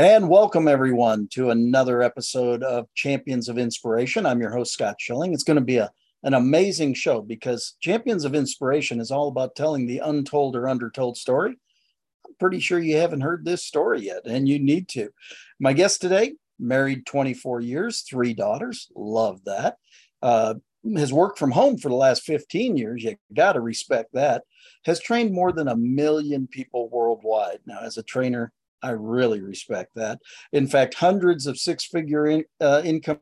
And welcome everyone to another episode of Champions of Inspiration. I'm your host, Scott Schilling. It's going to be a, an amazing show because Champions of Inspiration is all about telling the untold or undertold story. I'm pretty sure you haven't heard this story yet, and you need to. My guest today, married 24 years, three daughters, love that. Uh, has worked from home for the last 15 years. You got to respect that. Has trained more than a million people worldwide. Now, as a trainer, I really respect that. In fact, hundreds of six figure in, uh, income,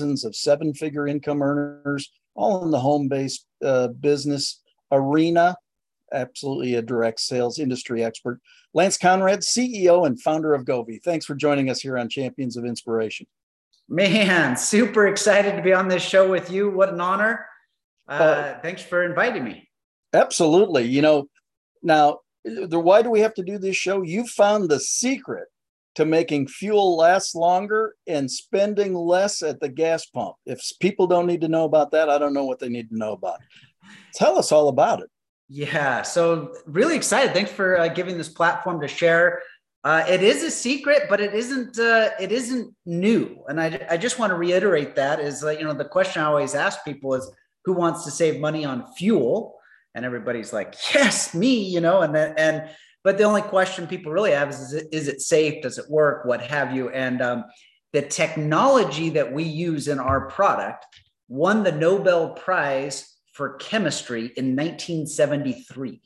of seven figure income earners, all in the home based uh, business arena. Absolutely a direct sales industry expert. Lance Conrad, CEO and founder of Govvi. Thanks for joining us here on Champions of Inspiration. Man, super excited to be on this show with you. What an honor. Uh, uh, thanks for inviting me. Absolutely. You know, now why do we have to do this show? You found the secret to making fuel last longer and spending less at the gas pump. If people don't need to know about that, I don't know what they need to know about. Tell us all about it. Yeah, so really excited. Thanks for uh, giving this platform to share. Uh, it is a secret, but it isn't. Uh, it isn't new, and I, I just want to reiterate that is like you know the question I always ask people is who wants to save money on fuel, and everybody's like, yes, me, you know, and then, and, but the only question people really have is, is it, is it safe? Does it work? What have you? And um, the technology that we use in our product won the Nobel Prize for chemistry in 1973.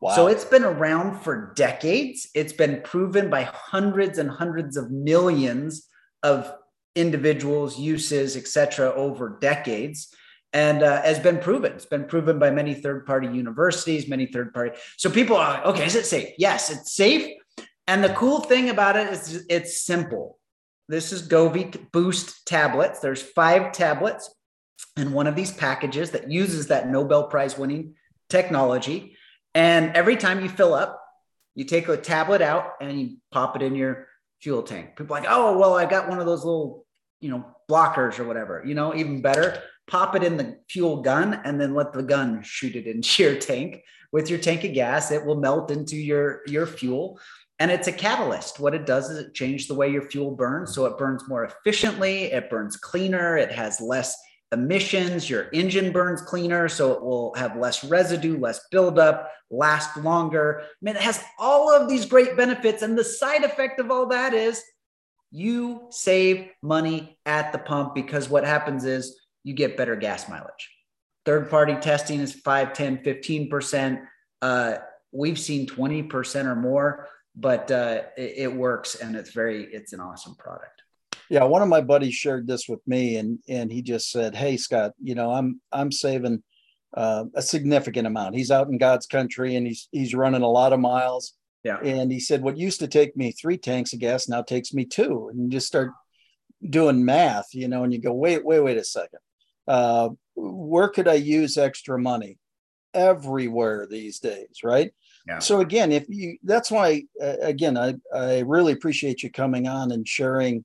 Wow. So it's been around for decades. It's been proven by hundreds and hundreds of millions of individuals, uses, etc., over decades and uh, has been proven. It's been proven by many third party universities, many third party. So people are like, okay, is it safe? Yes, it's safe. And the cool thing about it is it's simple. This is Govvi Boost tablets. There's five tablets in one of these packages that uses that Nobel Prize winning technology. And every time you fill up, you take a tablet out and you pop it in your fuel tank. People like, oh, well, I got one of those little, you know, blockers or whatever, you know, even better pop it in the fuel gun and then let the gun shoot it into your tank. With your tank of gas it will melt into your your fuel. And it's a catalyst. What it does is it changes the way your fuel burns. So it burns more efficiently it burns cleaner it has less emissions your engine burns cleaner so it will have less residue less buildup last longer. I mean it has all of these great benefits and the side effect of all that is you save money at the pump because what happens is you get better gas mileage. Third party testing is 5, 10, 15%. Uh, we've seen 20% or more, but uh, it, it works and it's very, it's an awesome product. Yeah, one of my buddies shared this with me, and and he just said, "Hey, Scott, you know, I'm I'm saving uh, a significant amount. He's out in God's country, and he's he's running a lot of miles. Yeah. And he said, what used to take me three tanks of gas now takes me two, and you just start doing math, you know, and you go, wait, wait, wait a second uh, where could I use extra money? Everywhere these days, right? Yeah. So again, if you, that's why, uh, again, I, I really appreciate you coming on and sharing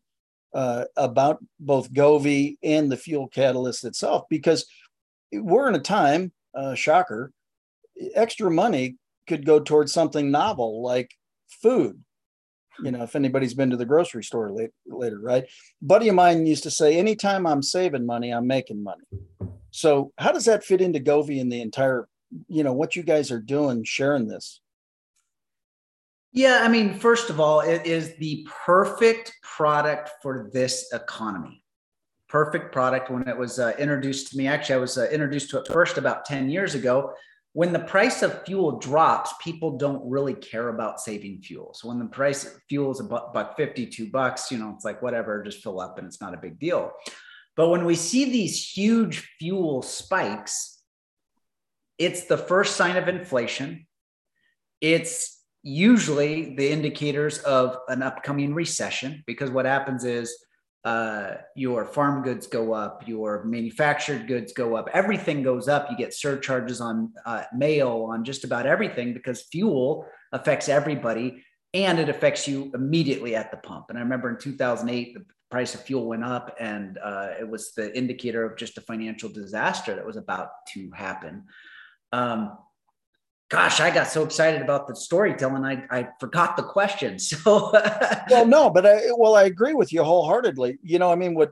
uh, about both Govvi and the fuel catalyst itself, because we're in a time, uh, shocker, extra money could go towards something novel like food you know, if anybody's been to the grocery store late, later, right? buddy of mine used to say, anytime I'm saving money, I'm making money. So how does that fit into Govvi and the entire, you know, what you guys are doing, sharing this? Yeah, I mean, first of all, it is the perfect product for this economy. Perfect product when it was uh, introduced to me. Actually, I was uh, introduced to it first about 10 years ago when the price of fuel drops, people don't really care about saving fuel. So when the price of fuel is a buck, buck 52 bucks, you know, it's like whatever, just fill up and it's not a big deal. But when we see these huge fuel spikes, it's the first sign of inflation. It's usually the indicators of an upcoming recession because what happens is uh, your farm goods go up, your manufactured goods go up, everything goes up. You get surcharges on uh, mail, on just about everything because fuel affects everybody and it affects you immediately at the pump. And I remember in 2008, the price of fuel went up and uh, it was the indicator of just a financial disaster that was about to happen. Um, Gosh, I got so excited about the storytelling, I, I forgot the question. So, well, no, but I, well, I agree with you wholeheartedly. You know, I mean, what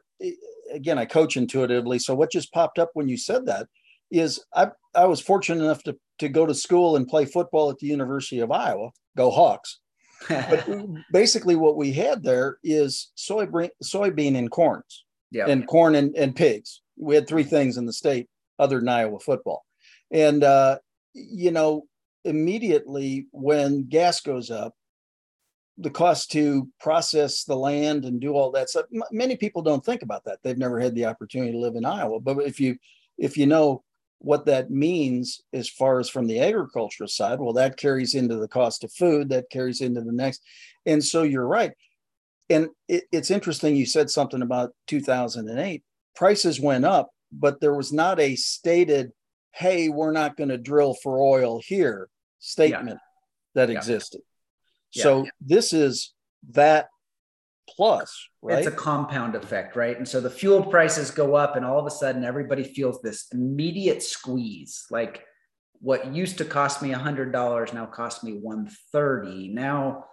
again, I coach intuitively. So, what just popped up when you said that is I, I was fortunate enough to, to go to school and play football at the University of Iowa, go Hawks. but basically, what we had there is soybean, soybean and corns, yep. and corn and, and pigs. We had three things in the state other than Iowa football. And, uh, you know, immediately when gas goes up, the cost to process the land and do all that stuff, many people don't think about that. They've never had the opportunity to live in Iowa. But if you if you know what that means as far as from the agricultural side, well, that carries into the cost of food, that carries into the next. And so you're right. And it, it's interesting you said something about 2008. Prices went up, but there was not a stated, hey, we're not going to drill for oil here statement yeah. that yeah. existed. Yeah. So this is that plus, right? It's a compound effect, right? And so the fuel prices go up, and all of a sudden, everybody feels this immediate squeeze. Like what used to cost me a hundred dollars now costs me one thirty. Now,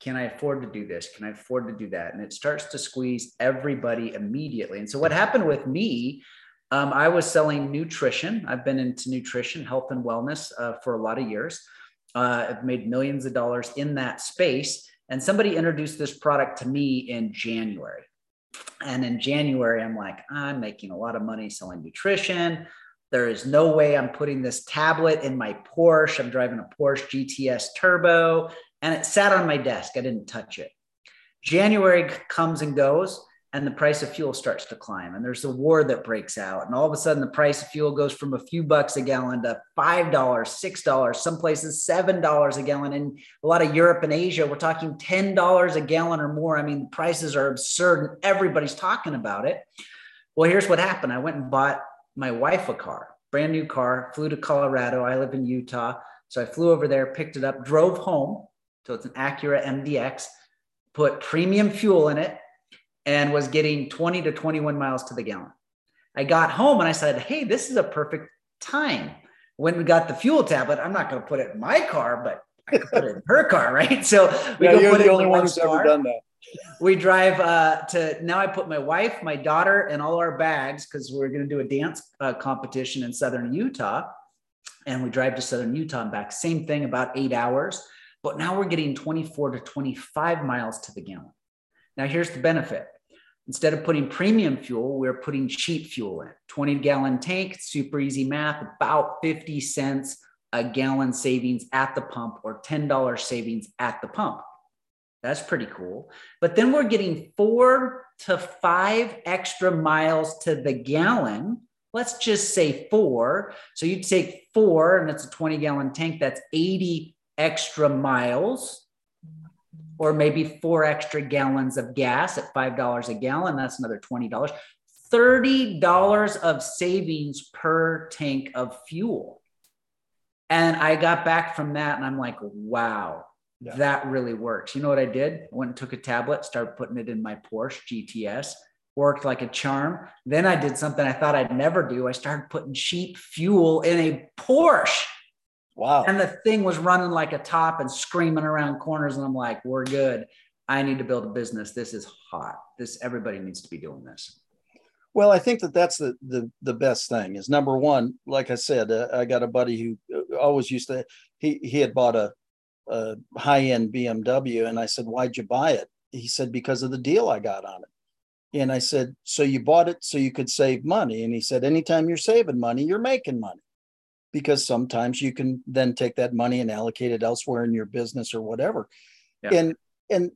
can I afford to do this? Can I afford to do that? And it starts to squeeze everybody immediately. And so what happened with me? Um, I was selling nutrition. I've been into nutrition, health, and wellness uh, for a lot of years. Uh, I've made millions of dollars in that space. And somebody introduced this product to me in January. And in January, I'm like, I'm making a lot of money selling nutrition. There is no way I'm putting this tablet in my Porsche. I'm driving a Porsche GTS Turbo, and it sat on my desk. I didn't touch it. January comes and goes and the price of fuel starts to climb and there's a war that breaks out and all of a sudden the price of fuel goes from a few bucks a gallon to five dollars six dollars some places seven dollars a gallon in a lot of europe and asia we're talking ten dollars a gallon or more. I mean prices are absurd and everybody's talking about it. Well here's what happened. I went and bought my wife a car brand new car flew to colorado. I live in utah. So i flew over there picked it up drove home so it's an acura mdx put premium fuel in it and was getting 20 to 21 miles to the gallon. I got home and I said, Hey, this is a perfect time. When we got the fuel tablet, I'm not going to put it in my car, but I could put it in her car, right? So we yeah, go put the it only in one who's ever done that. We drive uh, to now. I put my wife, my daughter, and all our bags because we're going to do a dance uh, competition in southern Utah, and we drive to southern Utah and back. Same thing, about eight hours. But now we're getting 24 to 25 miles to the gallon. Now here's the benefit: Instead of putting premium fuel, we're putting cheap fuel in. 20 gallon tank, super easy math, about 50 cents a gallon savings at the pump or $10 savings at the pump. That's pretty cool. But then we're getting four to five extra miles to the gallon. Let's just say four. So you take four, and it's a 20 gallon tank, that's 80 extra miles or maybe four extra gallons of gas at $5 a gallon. That's another $20. $30 of savings per tank of fuel. And I got back from that and I'm like, wow, yeah. that really works. You know what I did? I went and took a tablet, started putting it in my Porsche GTS, worked like a charm. Then I did something I thought I'd never do. I started putting cheap fuel in a Porsche. Wow. And the thing was running like a top and screaming around corners. And I'm like, we're good. I need to build a business. This is hot. This everybody needs to be doing this. Well, I think that that's the the, the best thing is number one. Like I said, uh, I got a buddy who uh, always used to. He he had bought a, a high end BMW, and I said, "Why'd you buy it?" He said, "Because of the deal I got on it." And I said, "So you bought it so you could save money?" And he said, "Anytime you're saving money, you're making money." Because sometimes you can then take that money and allocate it elsewhere in your business or whatever. Yeah. And and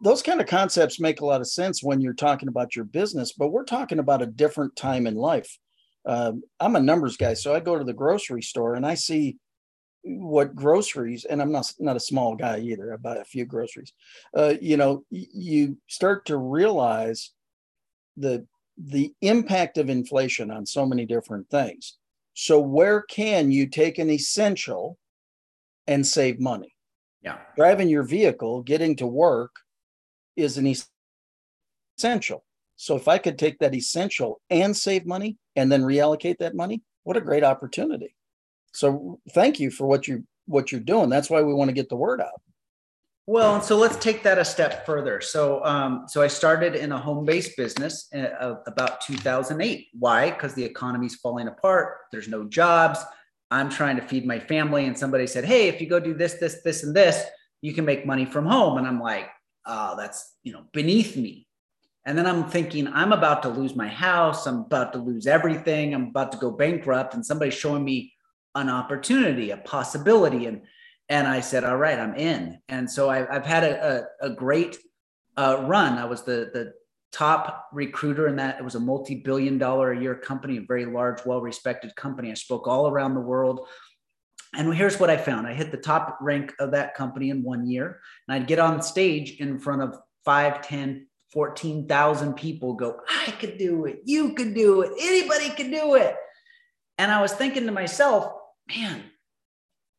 those kind of concepts make a lot of sense when you're talking about your business, but we're talking about a different time in life. Uh, I'm a numbers guy, so I go to the grocery store and I see what groceries, and I'm not not a small guy either. I buy a few groceries. Uh, you know, you start to realize the the impact of inflation on so many different things. So, where can you take an essential and save money? Yeah. Driving your vehicle, getting to work is an essential. So, if I could take that essential and save money and then reallocate that money, what a great opportunity. so thank you for what you what you're doing. That's why we want to get the word out. Well, so let's take that a step further. So, um, so I started in a home-based business uh, about 2008. Why? Because the economy's falling apart. There's no jobs. I'm trying to feed my family, and somebody said, "Hey, if you go do this, this, this, and this, you can make money from home." And I'm like, "Oh, that's you know beneath me." And then I'm thinking, I'm about to lose my house. I'm about to lose everything. I'm about to go bankrupt, and somebody's showing me an opportunity, a possibility, and and I said, all right, I'm in. And so I, have had a, a, a great uh, run. I was the, the top recruiter in that. It was a multi-billion dollar a year company, a very large, well-respected company. I spoke all around the world. And here's what I found. I hit the top rank of that company in one year. And I'd get on stage in front of 5, 10, 14,000 people go, I could do it. You could do it. Anybody could do it. And I was thinking to myself, man,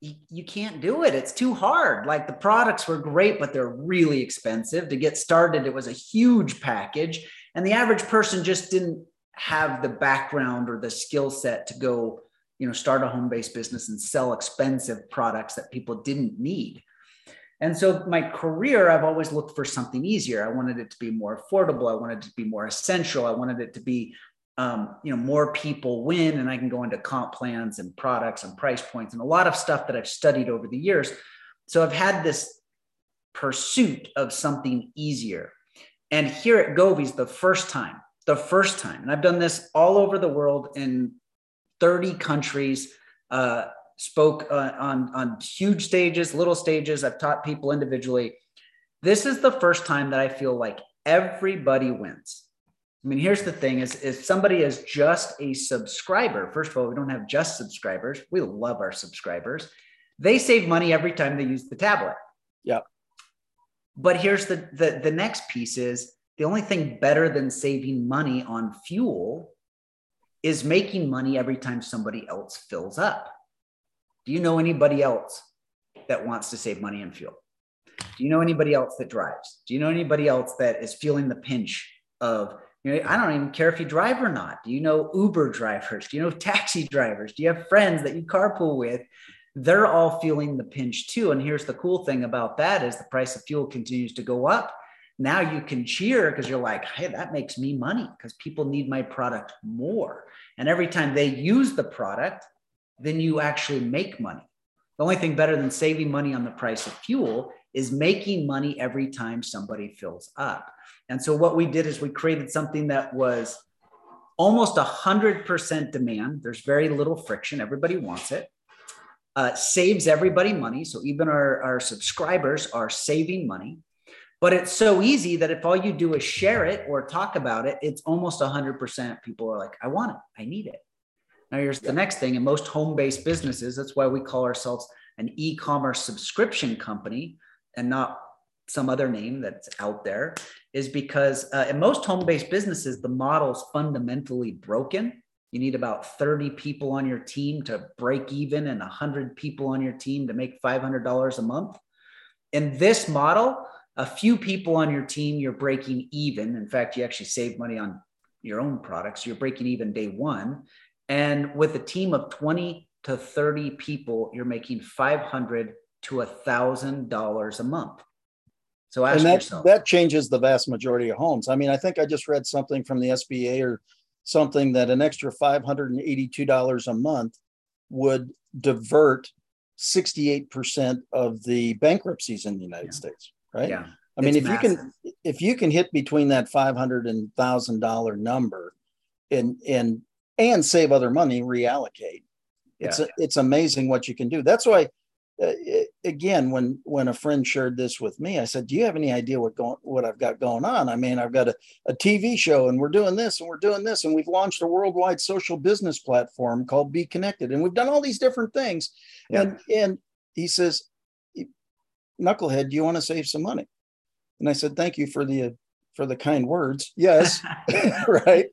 you, can't do it. It's too hard. Like the products were great, but they're really expensive. To get started, it was a huge package. And the average person just didn't have the background or the skill set to go, you know, start a home-based business and sell expensive products that people didn't need. And so my career, I've always looked for something easier. I wanted it to be more affordable. I wanted it to be more essential. I wanted it to be um, you know more people win and i can go into comp plans and products and price points and a lot of stuff that i've studied over the years. So i've had this pursuit of something easier. And here at Govvi's the first time the first time and i've done this all over the world in 30 countries uh, spoke uh, on on huge stages little stages. I've taught people individually. This is the first time that i feel like everybody wins I mean, here's the thing is if somebody is just a subscriber, first of all, we don't have just subscribers. We love our subscribers. They save money every time they use the tablet. Yeah. But here's the, the the next piece is the only thing better than saving money on fuel is making money every time somebody else fills up. Do you know anybody else that wants to save money on fuel? Do you know anybody else that drives? Do you know anybody else that is feeling the pinch of you know, I don't even care if you drive or not. Do you know Uber drivers? Do you know taxi drivers? Do you have friends that you carpool with? They're all feeling the pinch too. And here's the cool thing about that is the price of fuel continues to go up. Now you can cheer because you're like, hey, that makes me money because people need my product more. And every time they use the product, then you actually make money. The only thing better than saving money on the price of fuel is making money every time somebody fills up. And so what we did is we created something that was almost 100% demand. There's very little friction. Everybody wants it. Uh, saves everybody money. So even our, our subscribers are saving money. But it's so easy that if all you do is share it or talk about it, it's almost 100% people are like, I want it. I need it. Now, here's the next thing. In most home based businesses, that's why we call ourselves an e commerce subscription company and not some other name that's out there is because uh, in most home-based businesses the model's fundamentally broken. You need about 30 people on your team to break even and 100 people on your team to make $500 a month. In this model a few people on your team you're breaking even. In fact you actually save money on your own products. You're breaking even day one. And with a team of 20 to 30 people you're making 500 to a thousand dollars a month. So ask and that, yourself. That changes the vast majority of homes. I mean, I think I just read something from the SBA or something that an extra $582 a month would divert 68% of the bankruptcies in the United yeah. States, right? Yeah. I mean, it's if massive. you can if you can hit between that five hundred and thousand dollar number and and and save other money, reallocate. Yeah. It's it's amazing what you can do. That's why uh, again, when when a friend shared this with me, I said, "Do you have any idea what going what I've got going on? I mean, I've got a, a TV show, and we're doing this, and we're doing this, and we've launched a worldwide social business platform called Be Connected, and we've done all these different things." Yeah. And and he says, "Knucklehead, do you want to save some money?" And I said, "Thank you for the for the kind words. Yes, right.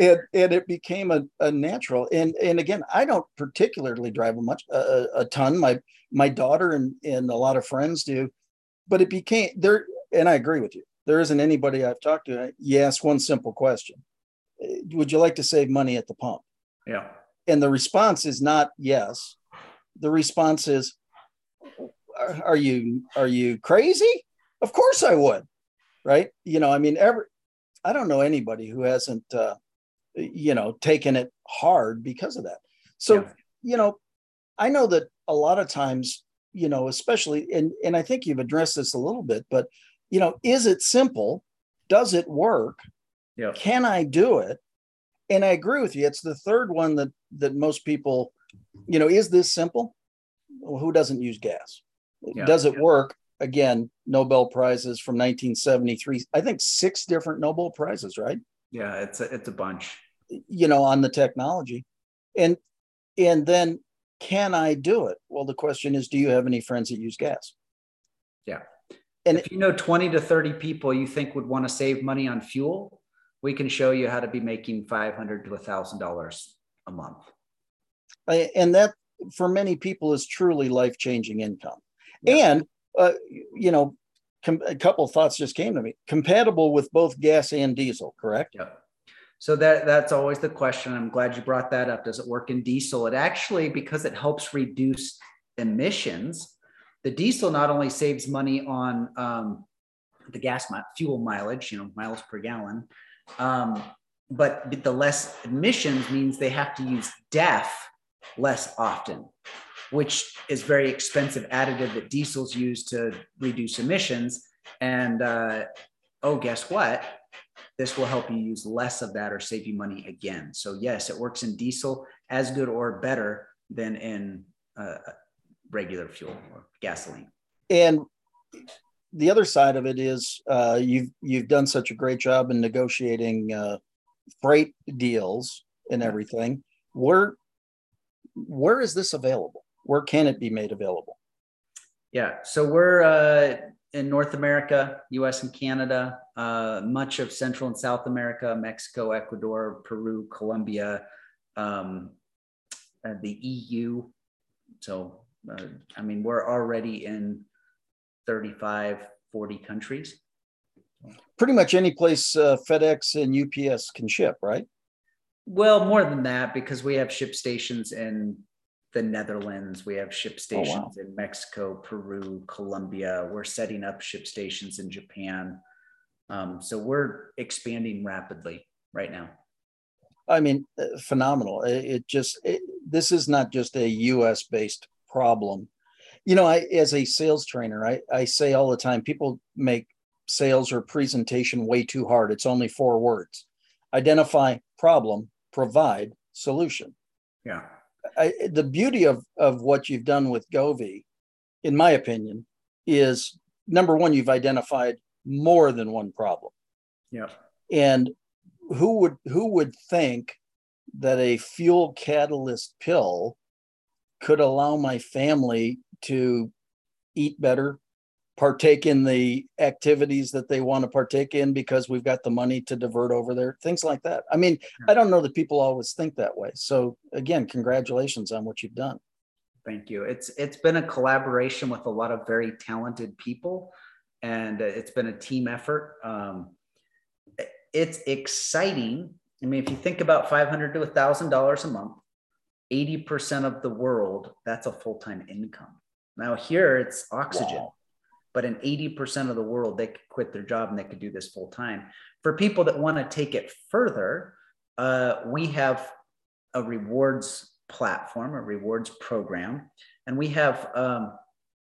And and it became a, a natural. And and again, I don't particularly drive a much a, a ton. My my daughter and and a lot of friends do, but it became there. And I agree with you. There isn't anybody I've talked to. You ask one simple question: eh, Would you like to save money at the pump? Yeah. And the response is not yes. the response is, "Are you are you crazy? Of course I would." Right? You know, I mean, every I don't know anybody who hasn't, uh, you know, taken it hard because of that. So, yeah. you know, I know that a lot of times, you know, especially, and and I think you've addressed this a little bit, but you know, is it simple? Does it work? Yeah. Can I do it? And I agree with you. It's the third one that that most people, you know, is this simple? Well, who doesn't use gas? Yeah. Does it yeah. work? Again, Nobel prizes from 1973. I think six different Nobel prizes, right? Yeah, it's a, it's a bunch. You know, on the technology, and and then can I do it? Well, the question is, do you have any friends that use gas? Yeah. And if you know 20 to 30 people you think would want to save money on fuel, we can show you how to be making 500 to $1,000 a month. And that for many people is truly life changing income. Yeah. And, uh, you know, com- a couple thoughts just came to me compatible with both gas and diesel, correct? Yeah. So that that's always the question. I'm glad you brought that up. Does it work in diesel? It actually, because it helps reduce emissions, the diesel not only saves money on um, the gas mi- fuel mileage, you know, miles per gallon, um, but the less emissions means they have to use DEF less often, which is very expensive additive that diesels use to reduce emissions. And uh, oh, guess what? This will help you use less of that or save you money again. So yes, it works in diesel as good or better than in uh, regular fuel or gasoline. And the other side of it is uh, you've you've done such a great job in negotiating uh, freight deals and everything. Where where is this available? Where can it be made available? Yeah, so we're uh, in North America, U.S. and Canada, uh, much of Central and South America, Mexico, Ecuador, Peru, Colombia, um, uh, the EU. So uh, I mean, we're already in 35, 40 countries. Pretty much any place uh, FedEx and UPS can ship, right? Well, more than that, because we have ship stations in the Netherlands, we have ship stations oh, wow. in Mexico, Peru, Colombia. We're setting up ship stations in Japan. Um, so we're expanding rapidly right now. I mean, uh, phenomenal. It, it just, it, this is not just a US based problem. You know, I as a sales trainer, I, I say all the time, people make sales or presentation way too hard. It's only four words. Identify problem, provide solution. Yeah. I, the beauty of, of what you've done with Govvi, in my opinion, is number one, you've identified more than one problem. Yeah. And who would who would think that a fuel catalyst pill could allow my family to eat better, partake in the activities that they want to partake in because we've got the money to divert over there, things like that. I mean, I don't know that people always think that way. So again, congratulations on what you've done. Thank you. It's it's been a collaboration with a lot of very talented people, and it's been a team effort. Um, it's exciting. I mean, if you think about five hundred to a thousand dollars a month, 80% of the world, that's a full time income. Now, here it's oxygen, wow. But in 80% of the world, they could quit their job and they could do this full time. For people that want to take it further, uh, we have a rewards platform, a rewards program. And we have, um,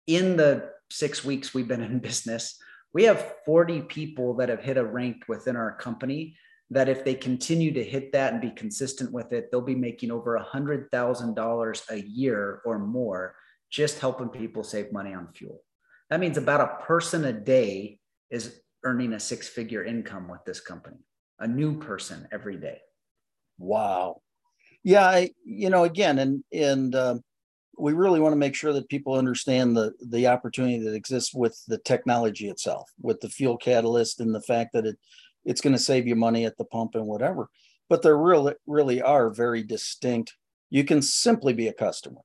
in the six weeks we've been in business, we have 40 people that have hit a rank within our company that if they continue to hit that and be consistent with it, they'll be making over a hundred thousand dollars a year or more just helping people save money on fuel. That means about a person a day is earning a six figure income with this company, a new person every day. Wow. Yeah, I, you know, again, and and uh, we really want to make sure that people understand the the opportunity that exists with the technology itself, with the fuel catalyst, and the fact that it it's going to save you money at the pump and whatever. But there really, really are very distinct. You can simply be a customer.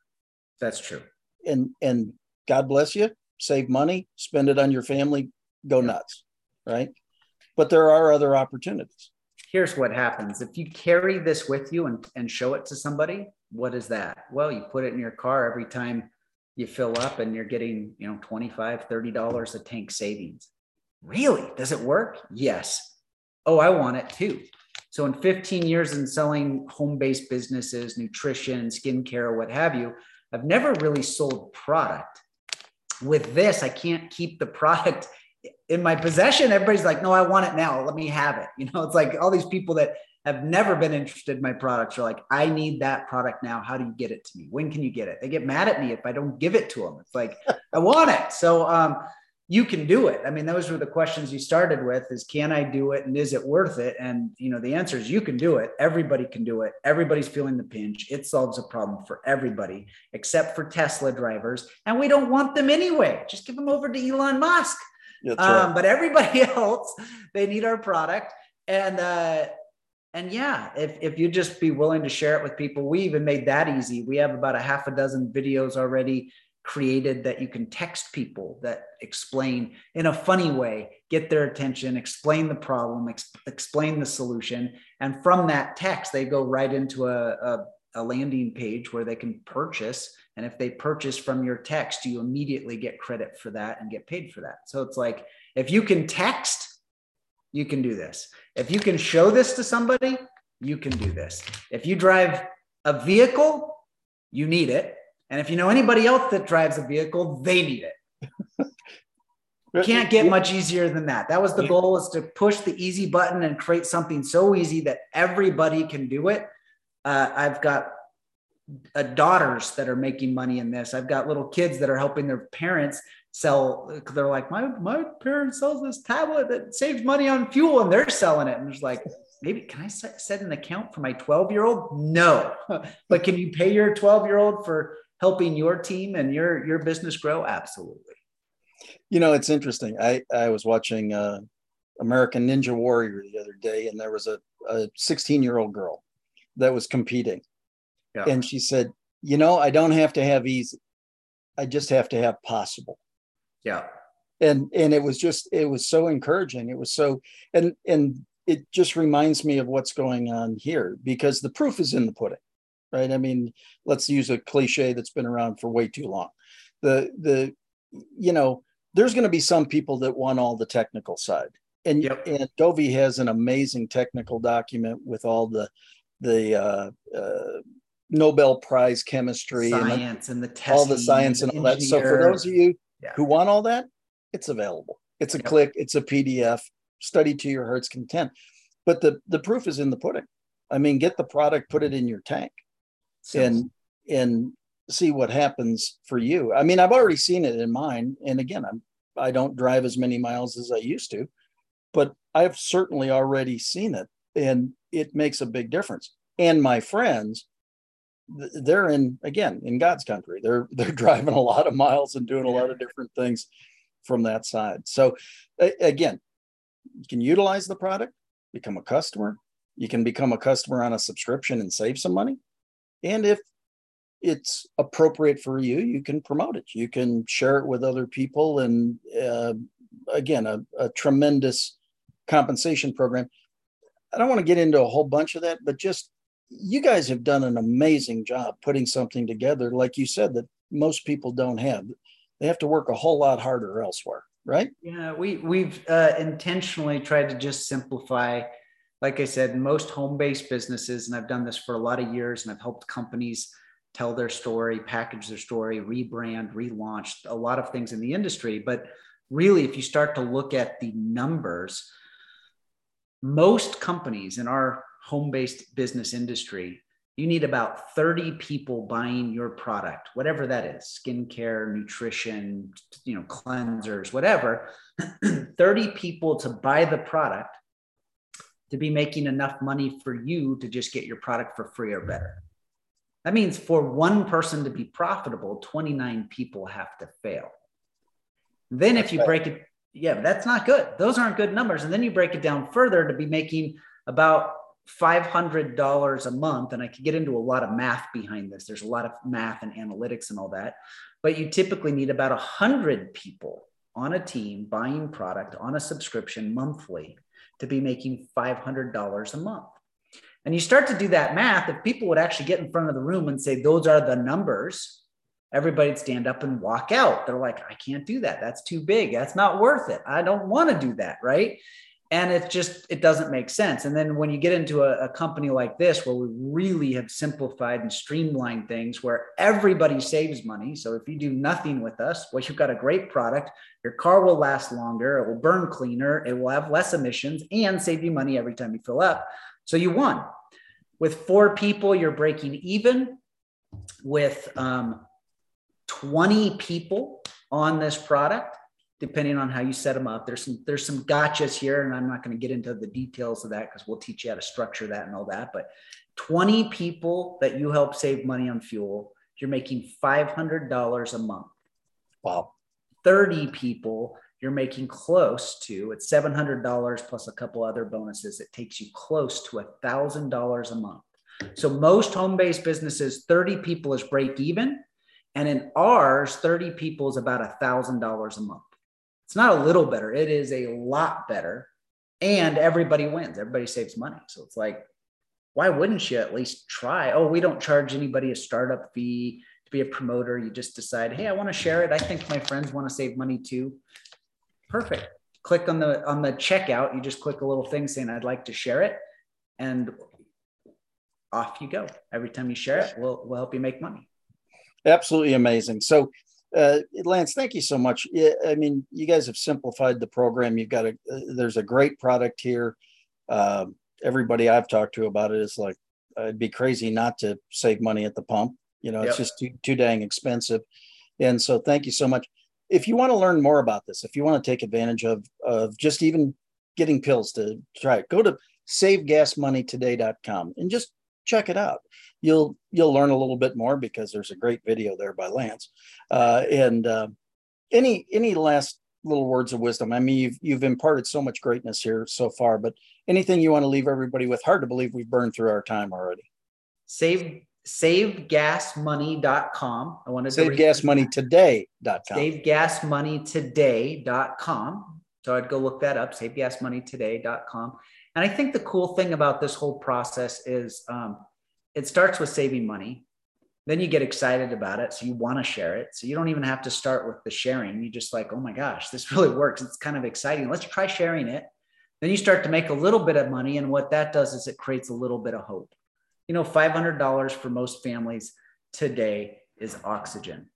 That's true. And and God bless you. Save money, spend it on your family, go nuts, right? But there are other opportunities. Here's what happens if you carry this with you and, and show it to somebody, what is that? Well, you put it in your car every time you fill up and you're getting, you know, 25, 30 dollars a tank savings. Really? Does it work? Yes. Oh, I want it too. So in 15 years in selling home-based businesses, nutrition, skincare, what have you, I've never really sold product. With this, I can't keep the product in my possession. Everybody's like, no, I want it now. Let me have it. You know, it's like all these people that have never been interested in my products are like, I need that product now. How do you get it to me? When can you get it? They get mad at me if I don't give it to them. It's like, I want it. So um, you can do it. I mean, those were the questions you started with is can I do it and is it worth it? And you know, the answer is you can do it. Everybody can do it. Everybody's feeling the pinch. It solves a problem for everybody except for Tesla drivers. And we don't want them anyway. Just give them over to Elon Musk. Um. But everybody else, they need our product. And uh, and yeah, if, if you just be willing to share it with people, we even made that easy. We have about a half a dozen videos already created that you can text people that explain in a funny way, get their attention, explain the problem, ex- explain the solution. And from that text, they go right into a, a, a landing page where they can purchase. And if they purchase from your text, you immediately get credit for that and get paid for that. So it's like if you can text, you can do this. If you can show this to somebody, you can do this. If you drive a vehicle, you need it. And if you know anybody else that drives a vehicle, they need it. You can't get much easier than that. That was the goal is to push the easy button and create something so easy that everybody can do it. Uh, I've got uh, daughters that are making money in this. I've got little kids that are helping their parents sell because they're like, my my parent sells this tablet that saves money on fuel, and they're selling it. And it's like, maybe can I set, set an account for my 12 year old? No, but can you pay your 12 year old for helping your team and your your business grow? Absolutely. You know, it's interesting. I I was watching uh, American Ninja Warrior the other day, and there was a a 16 year old girl that was competing, yeah. and she said, "You know, I don't have to have easy. I just have to have possible." Yeah. And and it was just it was so encouraging. It was so and and it just reminds me of what's going on here because the proof is in the pudding. Right. I mean, let's use a cliche that's been around for way too long. The the you know, there's going to be some people that want all the technical side. And yep. and Govvi has an amazing technical document with all the the uh, uh, Nobel Prize chemistry science and, the, and the all the science and, and all that. So for those of you yeah. who want all that, it's available. It's a yep. click, it's a PDF, study to your heart's content. But the, the proof is in the pudding. I mean, get the product, put it in your tank and and see what happens for you. I mean, I've already seen it in mine. And again, I'm I don't drive as many miles as I used to, but I've certainly already seen it and it makes a big difference. And my friends they're in again in God's country. They're they're driving a lot of miles and doing a lot of different things from that side. So again, you can utilize the product, become a customer. You can become a customer on a subscription and save some money. And if it's appropriate for you, you can promote it. You can share it with other people. And uh, again, a, a tremendous compensation program. I don't want to get into a whole bunch of that, but just you guys have done an amazing job putting something together, like you said, that most people don't have. They have to work a whole lot harder elsewhere, right? Yeah, we we've uh, intentionally tried to just simplify. Like I said, most home-based businesses, and I've done this for a lot of years, and I've helped companies tell their story, package their story, rebrand, relaunch, a lot of things in the industry. But really, if you start to look at the numbers, most companies in our home based business industry, you need about 30 people buying your product, whatever that is skincare, nutrition, you know, cleansers, whatever. 30 people to buy the product to be making enough money for you to just get your product for free or better. That means for one person to be profitable, 29 people have to fail. Then, if you break it, yeah, that's not good. Those aren't good numbers. And then you break it down further to be making about $500 a month, and I could get into a lot of math behind this. There's a lot of math and analytics and all that, but you typically need about 100 people on a team buying product on a subscription monthly to be making $500 a month. And you start to do that math. If people would actually get in front of the room and say, those are the numbers, everybody'd stand up and walk out. They're like, I can't do that. That's too big. That's not worth it. I don't want to do that. Right and it just it doesn't make sense. And then when you get into a, a, company like this where we really have simplified and streamlined things where everybody saves money. So if you do nothing with us well you've got a great product. Your car will last longer. It will burn cleaner. It will have less emissions and save you money every time you fill up. So you won. With four people you're breaking even. With um, 20 people on this product depending on how you set them up. There's some there's some gotchas here, and I'm not going to get into the details of that because we'll teach you how to structure that and all that. But 20 people that you help save money on fuel, you're making $500 a month. Wow. 30 people, you're making close to it's $700 plus a couple other bonuses. It takes you close to $1,000 a month. So most home-based businesses, 30 people is break even. And in ours, 30 people is about $1,000 a month. It's not a little better, it is a lot better. And everybody wins, everybody saves money. So it's like, why wouldn't you at least try? Oh, we don't charge anybody a startup fee to be a promoter. You just decide, hey, I want to share it. I think my friends want to save money too. Perfect. Click on the on the checkout. You just click a little thing saying I'd like to share it, and off you go. Every time you share it, we'll we'll help you make money. Absolutely amazing. So uh, Lance, thank you so much. Yeah, I mean, you guys have simplified the program. You've got a uh, there's a great product here. Uh, everybody I've talked to about it is like, it'd be crazy not to save money at the pump. You know, yep. it's just too too dang expensive. And so, thank you so much. If you want to learn more about this, if you want to take advantage of of just even getting pills to try it, go to savegasmoneytoday.com and just check it out you'll you'll learn a little bit more because there's a great video there by Lance. Uh, and uh, any any last little words of wisdom? I mean, you've you've imparted so much greatness here so far, but anything you want to leave everybody with? Hard to believe we've burned through our time already. Save savegasmoney.com. I want to save savegasmoneytoday.com. Savegasmoneytoday.com. So I'd go look that up, savegasmoneytoday.com. And I think the cool thing about this whole process is um, it starts with saving money. Then you get excited about it. So you want to share it. So you don't even have to start with the sharing. You just like, oh my gosh, this really works. It's kind of exciting. Let's try sharing it. Then you start to make a little bit of money. And what that does is it creates a little bit of hope. You know, $500 for most families today is oxygen.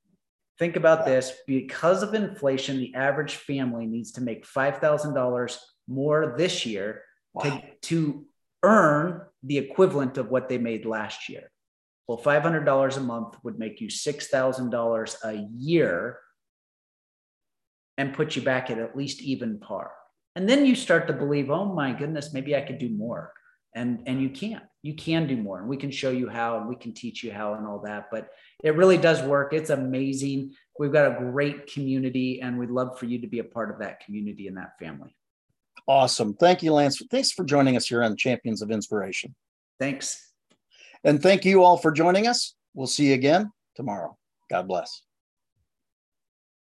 Think about this because of inflation, the average family needs to make $5,000 more this year wow. to, to earn the equivalent of what they made last year. Well, $500 a month would make you $6,000 a year and put you back at at least even par. And then you start to believe, oh my goodness, maybe I could do more. And, and you can't. You can do more. And we can show you how and we can teach you how and all that. But it really does work. It's amazing. We've got a great community and we'd love for you to be a part of that community and that family. Awesome. Thank you, Lance. Thanks for joining us here on Champions of Inspiration. Thanks. And thank you all for joining us. We'll see you again tomorrow. God bless.